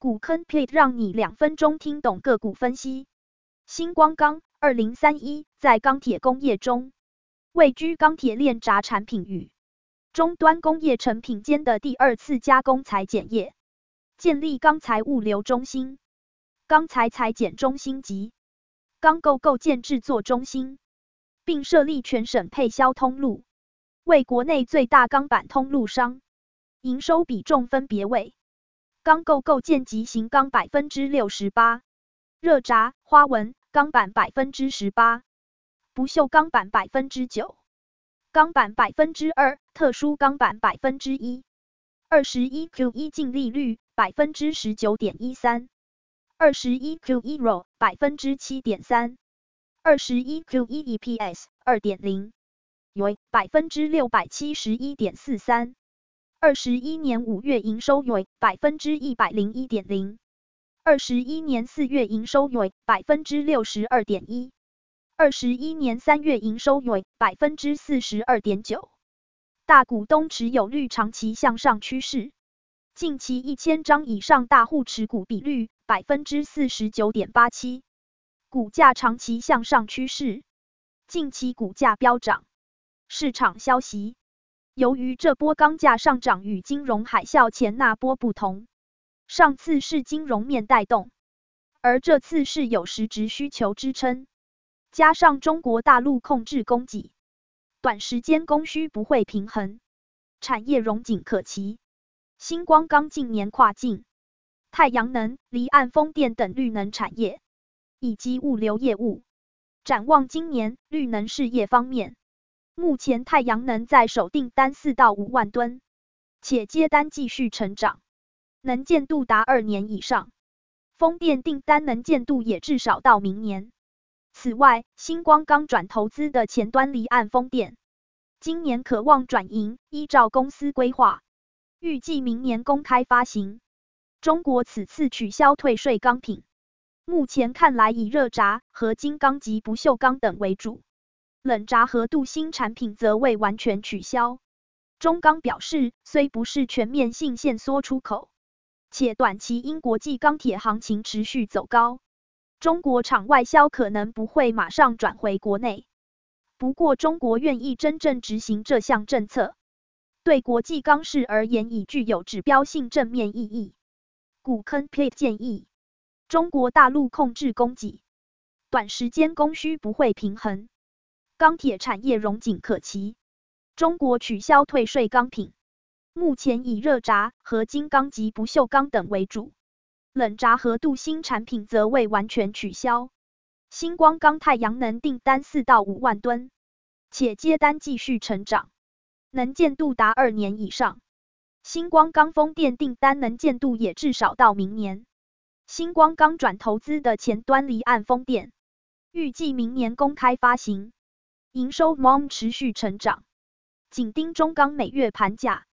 股坑 plate 让你两分钟听懂个股分析。新光钢二零三一在钢铁工业中，位居钢铁炼轧产品与终端工业成品间的第二次加工裁剪业，建立钢材物流中心、钢材裁剪中心及钢构构件制作中心，并设立全省配销通路，为国内最大钢板通路商，营收比重分别为。钢构构件及型钢百分之六十八，热轧花纹钢板百分之十八，不锈钢板百分之九，钢板百分之二，特殊钢板百分之一。二十一 Q 一净利率百分之十九点一三，二十一 Q 一 RO 百分之七点三，二十一 Q 一 EPS 二点零，为百分之六百七十一点四三。二十一年五月营收为百分之一百零一点零，二十一年四月营收为百分之六十二点一，二十一年三月营收为百分之四十二点九。大股东持有率长期向上趋势，近期一千张以上大户持股比率百分之四十九点八七，股价长期向上趋势，近期股价飙涨。市场消息。由于这波钢价上涨与金融海啸前那波不同，上次是金融面带动，而这次是有实质需求支撑，加上中国大陆控制供给，短时间供需不会平衡，产业荣景可期。星光钢近年跨境太阳能、离岸风电等绿能产业，以及物流业务，展望今年绿能事业方面。目前太阳能在手订单四到五万吨，且接单继续成长，能见度达二年以上。风电订单能见度也至少到明年。此外，新光钢转投资的前端离岸风电，今年可望转盈。依照公司规划，预计明年公开发行。中国此次取消退税钢品，目前看来以热轧、合金钢及不锈钢等为主。冷轧和镀锌产品则未完全取消。中钢表示，虽不是全面性限缩出口，且短期因国际钢铁行情持续走高，中国厂外销可能不会马上转回国内。不过，中国愿意真正执行这项政策，对国际钢市而言已具有指标性正面意义。古坑 plate 建议，中国大陆控制供给，短时间供需不会平衡。钢铁产业荣景可期。中国取消退税钢品，目前以热轧、合金钢及不锈钢等为主，冷轧和镀锌产品则未完全取消。星光钢太阳能订单四到五万吨，且接单继续成长，能见度达二年以上。星光钢风电订单能见度也至少到明年。星光钢转投资的前端离岸风电，预计明年公开发行。营收 MOM 持续成长，紧盯中钢每月盘价。